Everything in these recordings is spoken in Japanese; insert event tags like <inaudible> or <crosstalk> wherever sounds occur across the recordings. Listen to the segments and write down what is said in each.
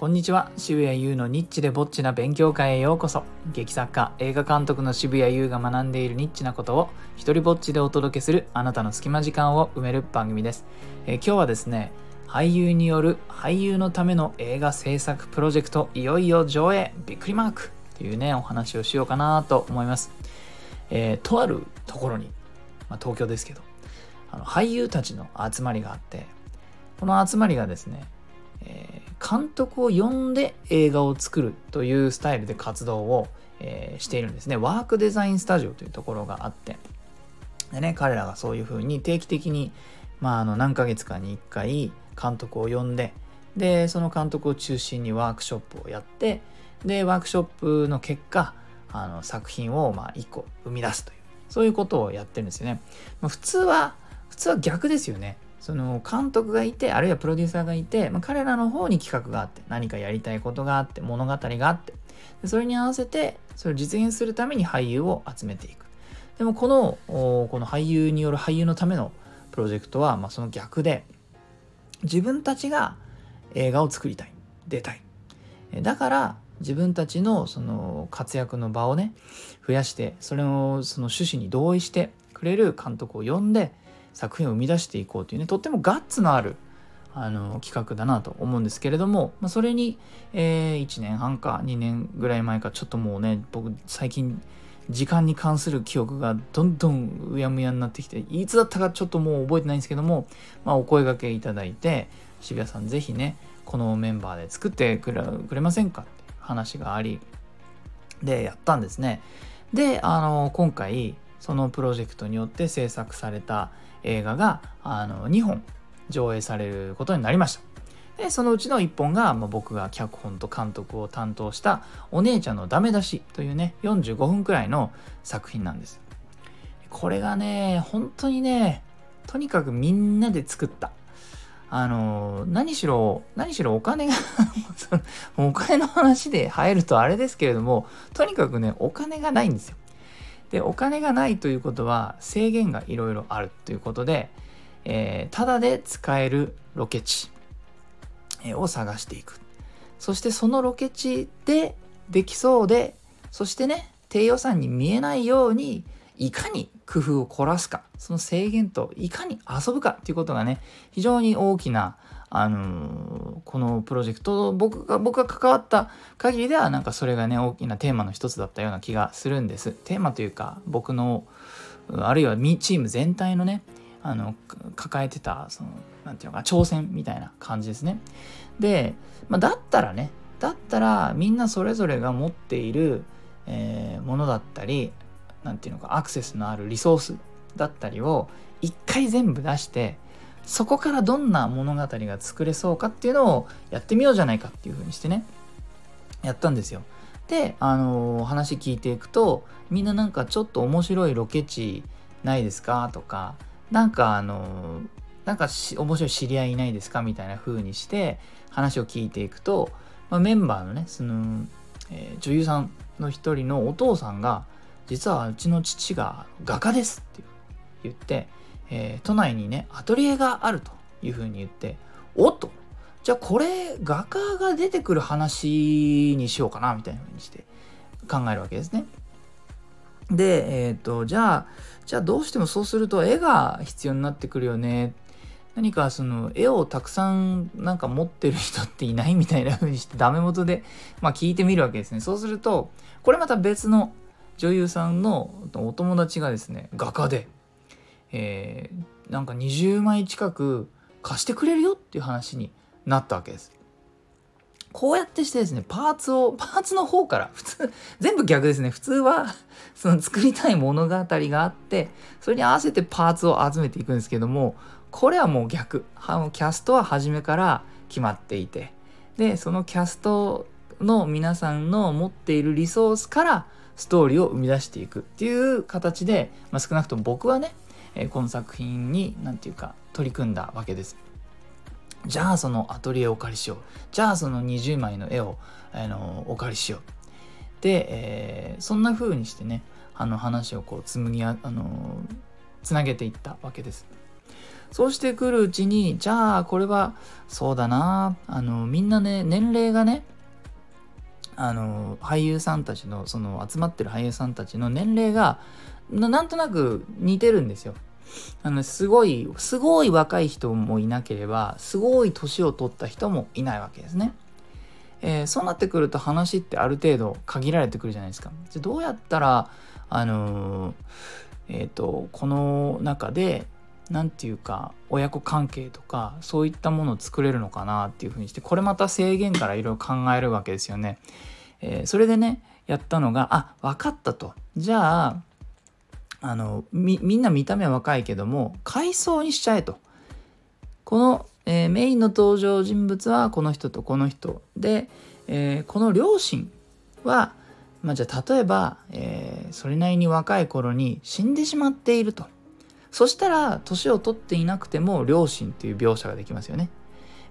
こんにちは。渋谷優のニッチでぼっちな勉強会へようこそ。劇作家映画監督の渋谷優が学んでいるニッチなことを一人ぼっちでお届けするあなたの隙間時間を埋める番組です、えー、今日はですね俳優による俳優のための映画制作プロジェクトいよいよ上映。びっくりマーク。というねお話をしようかなと思います、えー、とあるところに、まあ、東京ですけどあの俳優たちの集まりがあってこの集まりがですね、え、監督を呼んで映画を作るというスタイルで活動を、えー、しているんですね。ワークデザインスタジオというところがあって、でね、彼らがそういうふうに定期的に、まあ、あの何ヶ月かに1回監督を呼んで、で、その監督を中心にワークショップをやって、で、ワークショップの結果、あの作品をまあ1個生み出すという、そういうことをやってるんですよね。まあ、普通は、普通は逆ですよね。その監督がいてあるいはプロデューサーがいて、まあ、彼らの方に企画があって何かやりたいことがあって物語があってでそれに合わせてそれを実現するために俳優を集めていく。でもこのこの俳優による俳優のためのプロジェクトは、まあ、その逆で自分たちが映画を作りたい。出たい。だから自分たちのその活躍の場をね増やしてそれをその趣旨に同意してくれる監督を呼んで作品を生み出していこうというねとってもガッツのあるあの企画だなと思うんですけれども、まあ、それに、えー、1年半か2年ぐらい前かちょっともうね僕最近時間に関する記憶がどんどんうやむやになってきていつだったかちょっともう覚えてないんですけども、まあ、お声がけいただいて渋谷さん是非ねこのメンバーで作ってくれくれませんか？って話がありでやったんですね。であの今回そのプロジェクトによって制作された映画があの2本上映されることになりました。でそのうちの1本が、まあ、僕が脚本と監督を担当した「お姉ちゃんのダメ出し」というね45分くらいの作品なんです。これがね本当にねとにかくみんなで作ったあの何しろ何しろお金が <laughs> お金の話で入るとあれですけれどもとにかくねお金がないんですよでお金がないということは制限がいろいろあるということで、えー、ただで使えるロケ地を探していく。そしてそのロケ地でできそうでそしてね低予算に見えないようにいかに工夫を凝らすかその制限といかに遊ぶかっていうことがね非常に大きなあのこのプロジェクト僕が僕が関わった限りではなんかそれがね大きなテーマの一つだったような気がするんです。テーマというか僕のあるいはチーム全体のねあの抱えてたその何て言うのか挑戦みたいな感じですね。で、まあ、だったらねだったらみんなそれぞれが持っている、えー、ものだったり何て言うのかアクセスのあるリソースだったりを一回全部出してそこからどんな物語が作れそうかっていうのをやってみようじゃないかっていう風にしてねやったんですよ。であのー、話聞いていくとみんななんかちょっと面白いロケ地ないですかとかなんかあのー、なんか面白い知り合いいないですかみたいな風にして話を聞いていくと、まあ、メンバーのねその、えー、女優さんの一人のお父さんが実はうちの父が画家ですって言ってえー、都内にねアトリエがあるというふうに言っておっとじゃあこれ画家が出てくる話にしようかなみたいなふうにして考えるわけですね。で、えっ、ー、とじゃあじゃあどうしてもそうすると絵が必要になってくるよね何かその絵をたくさんなんか持ってる人っていないみたいな風にしてダメ元で、まあ、聞いてみるわけですね。そうするとこれまた別の女優さんのお友達がですね画家でえー、なんか20枚近く貸してくれるよっていう話になったわけです。こうやってしてですね、パーツを、パーツの方から、普通、全部逆ですね。普通は、<laughs> その作りたい物語があって、それに合わせてパーツを集めていくんですけども、これはもう逆。キャストは初めから決まっていて、で、そのキャストの皆さんの持っているリソースからストーリーを生み出していくっていう形で、まあ、少なくとも僕はね、え、この作品に何て言うか取り組んだわけです。じゃあそのアトリエをお借りしよう。じゃあその20枚の絵を、あのお借りしよう。で、えー、そんな風にしてねあの話をこう紡ぎあ、あのつなげていったわけです。そうしてくるうちにじゃあこれはそうだなあのみんなね年齢がねあの俳優さんたちのその集まってる俳優さんたちの年齢がなんとなく似てるんですよ。あのすごいすごい若い人もいなければすごい年を取った人もいないわけですね。えー、そうなってくると話ってある程度限られてくるじゃないですか。じゃどうやったらあのー、えっ、ー、とこの中で何て言うか親子関係とかそういったものを作れるのかなっていうふうにしてこれまた制限からいろいろ考えるわけですよね。え、それでねやったのがあ分かったとじゃああのみんな見た目は若いけども階層にしちゃえと。この、えー、メインの登場人物はこの人とこの人で、えー、この両親は、まあ、じゃあ例えば、えー、それなりに若い頃に死んでしまっていると。そしたら年を取っていなくても両親っていう描写ができますよね。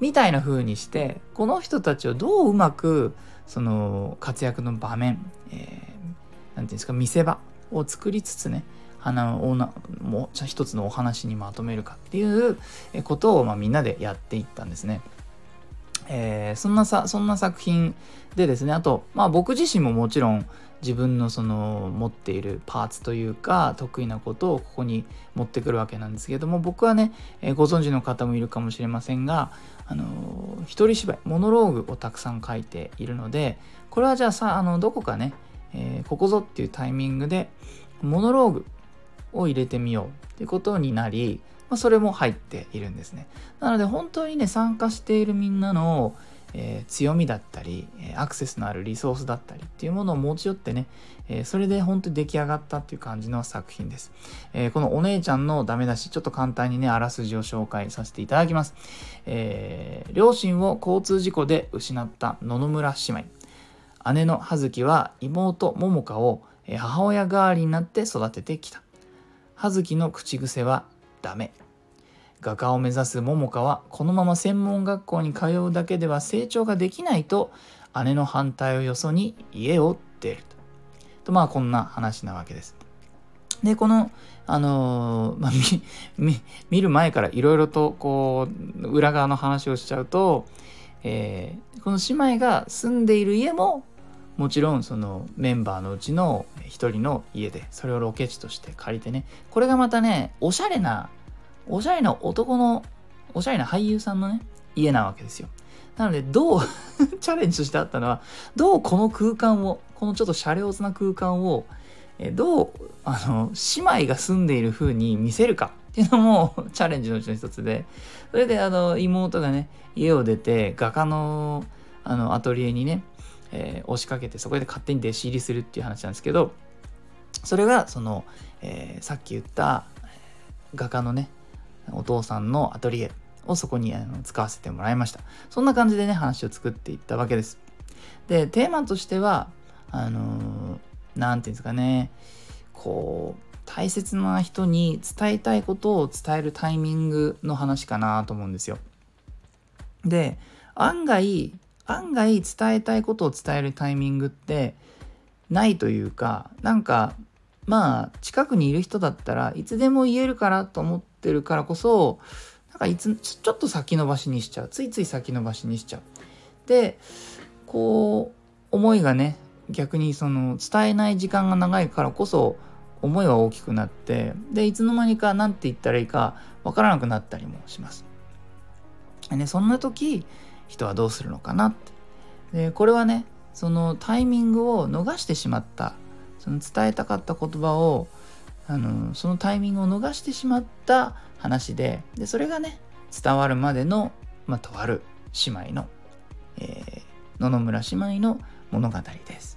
みたいな風にしてこの人たちをどううまくその活躍の場面、えー、ていうんですか見せ場を作りつつね花をなもう一つのお話にまとめるかっていうことを、まあ、みんなでやっていったんですね。えー、そんなさそんな作品でですねあと、まあ、僕自身ももちろん自分のその持っているパーツというか得意なことをここに持ってくるわけなんですけども僕はね、えー、ご存知の方もいるかもしれませんが、あのー、一人芝居モノローグをたくさん書いているのでこれはじゃあさあのどこかね、えー、ここぞっていうタイミングでモノローグを入れてみようっていうことになり、まあ、それも入っているんですね。なので本当にね参加しているみんなの、えー、強みだったりアクセスのあるリソースだったりっていうものを持ち寄ってね、えー、それで本当に出来上がったっていう感じの作品です、えー、このお姉ちゃんのダメ出しちょっと簡単にねあらすじを紹介させていただきます、え両親を交通事故で失った野々村姉妹。姉の葉月は妹桃香を母親代わりになって育ててきた葉月の口癖はダメ画家を目指す桃香はこのまま専門学校に通うだけでは成長ができないと姉の反対をよそに家を出ると。まあこんな話なわけです。でこのあのー、まあ、見る前からいろいろとこう裏側の話をしちゃうと、えー、この姉妹が住んでいる家ももちろんそのメンバーのうちの一人の家でそれをロケ地として借りてねこれがまたねおしゃれなおしゃれな男のおしゃれな俳優さんのね家なわけですよ。なのでどう <laughs> チャレンジとしてあったのはどうこの空間をこのちょっとシャレオツな空間をえどうあの姉妹が住んでいる風に見せるかっていうのもチャレンジのうちの一つで。それであの妹がね家を出て画家のあのアトリエにねえー、押しかけてそこで勝手に弟子入りするっていう話なんですけどそれがその、えー、さっき言った画家のねお父さんのアトリエをそこにあの使わせてもらいました。そんな感じでね話を作っていったわけです。でテーマとしてはあの何、ー、て言うんですかねこう大切な人に伝えたいことを伝えるタイミングの話かなと思うんですよ。で案外案外伝えたいことを伝えるタイミングってないというかなんかまあ近くにいる人だったらいつでも言えるからと思ってるからこそなんかいつちょっと先延ばしにしちゃうついつい先延ばしにしちゃう。でこう思いがね逆にその伝えない時間が長いからこそ思いは大きくなってでいつの間にか何て言ったらいいかわからなくなったりもします。ね、そんな時人はどうするのかなってでこれはねそのタイミングを逃してしまったその伝えたかった言葉をあのそのタイミングを逃してしまった話ででそれがね伝わるまでの、まあ、とある姉妹の、えー、野々村姉妹の物語です。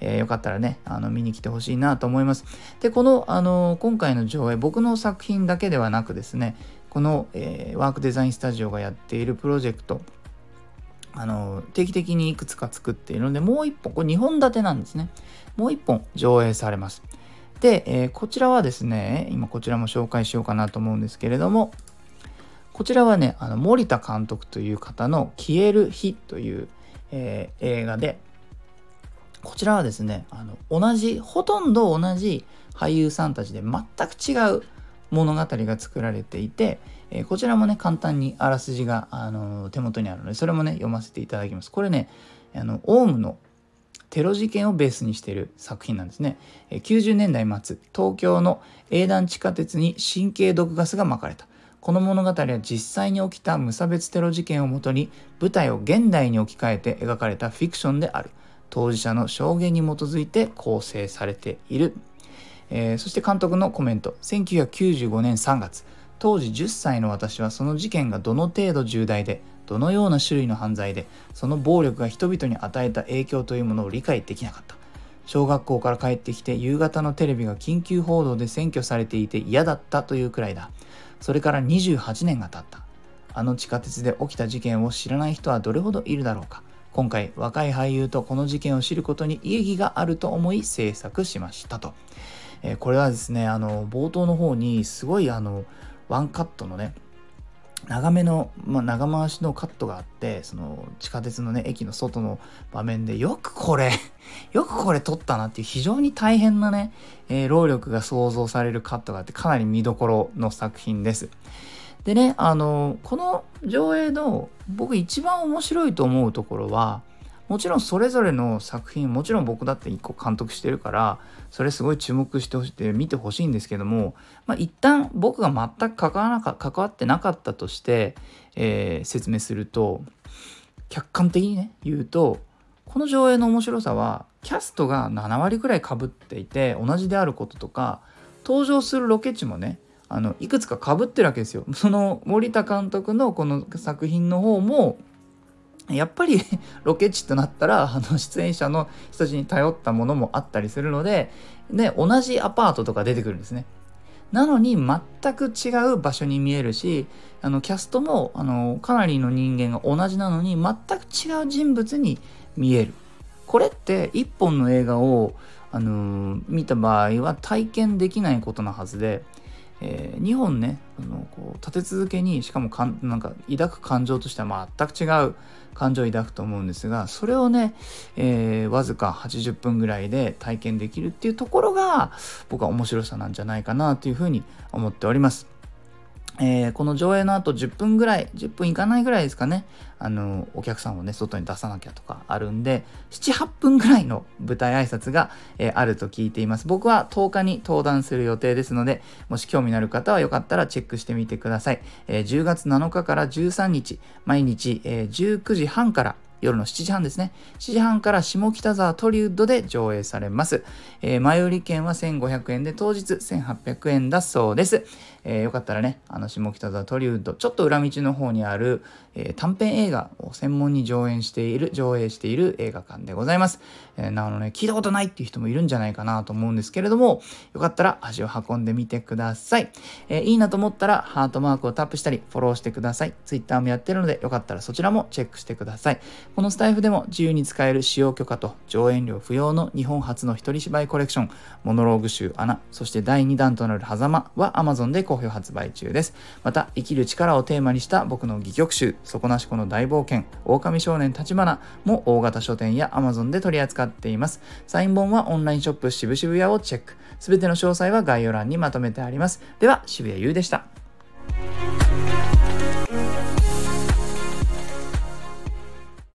えー、よかったらねあの見に来てほしいなと思います。でこの、あの今回の上映僕の作品だけではなくですねこの、えー、ワークデザインスタジオがやっているプロジェクトあの定期的にいくつか作っているのでもう一本これ2本立てなんですね。もう一本上映されます。で、えー、こちらはですね今こちらも紹介しようかなと思うんですけれどもこちらはねあの森田監督という方の「消える日」という、えー、映画でこちらはですねあの同じほとんど同じ俳優さんたちで全く違う物語が作られていて、え、こちらもね簡単にあらすじが、あの手元にあるのでそれもね読ませていただきます。これねあのオウムのテロ事件をベースにしている作品なんですね。90年代末東京の営団地下鉄に神経毒ガスがまかれた。この物語は実際に起きた無差別テロ事件をもとに舞台を現代に置き換えて描かれたフィクションである。当事者の証言に基づいて構成されている、えー、そして監督のコメント1995年3月。当時10歳の私はその事件がどの程度重大でどのような種類の犯罪でその暴力が人々に与えた影響というものを理解できなかった。小学校から帰ってきて夕方のテレビが緊急報道で占拠されていて嫌だったというくらいだ。それから28年が経った。あの地下鉄で起きた事件を知らない人はどれほどいるだろうか。今回若い俳優とこの事件を知ることに意義があると思い制作しましたと、えー、これはですねあの冒頭の方にすごいあのワンカットのね長めの、まあ、長回しのカットがあってその地下鉄のね駅の外の場面でよくこれ <laughs> よくこれ撮ったなっていう非常に大変なね、えー、労力が想像されるカットがあってかなり見どころの作品です。でねあのこの上映の僕一番面白いと思うところはもちろんそれぞれの作品もちろん僕だって1個監督してるからそれすごい注目してほしいて見てほしいんですけども、まあ、一旦僕が全く関わなか関わってなかったとして、えー、説明すると客観的にね言うとこの上映の面白さはキャストが7割くらいかぶっていて同じであることとか登場するロケ地もねあのいくつかかぶってるわけですよ。その森田監督のこの作品の方もやっぱり <laughs> ロケ地となったらあの出演者の人たちに頼ったものもあったりするのでで同じアパートとか出てくるんですね。なのに全く違う場所に見えるしあのキャストもあのかなりの人間が同じなのに全く違う人物に見える。これって一本の映画を、あのー、見た場合は体験できないことなはずでえー、2本ねあのこう立て続けにしかもかんなんか抱く感情としては全く違う感情を抱くと思うんですがそれをね、えー、わずか80分ぐらいで体験できるっていうところが僕は面白さなんじゃないかなというふうに思っております。えー、この上映の後10分ぐらい、10分いかないぐらいですかね、あの、お客さんをね、外に出さなきゃとかあるんで、7、8分ぐらいの舞台挨拶が、えー、あると聞いています。僕は10日に登壇する予定ですので、もし興味のある方はよかったらチェックしてみてください。えー、10月7日から13日、毎日、え19時半から夜の7時半ですね。7時半から下北沢トリウッドで上映されます。えー、前売り券は1500円で当日1800円だそうです。えー、よかったらね、あの下北沢トリウッド、ちょっと裏道の方にある、えー、短編映画を専門に上演している、上映している映画館でございます。えー、なので、ね、聞いたことないっていう人もいるんじゃないかなと思うんですけれども、よかったら足を運んでみてください。えー、いいなと思ったらハートマークをタップしたり、フォローしてください。Twitter もやってるので、よかったらそちらもチェックしてください。このスタイフでも自由に使える使用許可と上演料不要の日本初の一人芝居コレクション、モノローグ集穴、そして第2弾となる狭間は Amazon で購好評発売中です。また、生きる力をテーマにした僕の戯曲集、底なしこの大冒険、狼少年立花も大型書店や Amazon で取り扱っています。サイン本はオンラインショップ渋々屋をチェック。すべての詳細は概要欄にまとめてあります。では、渋谷優でした。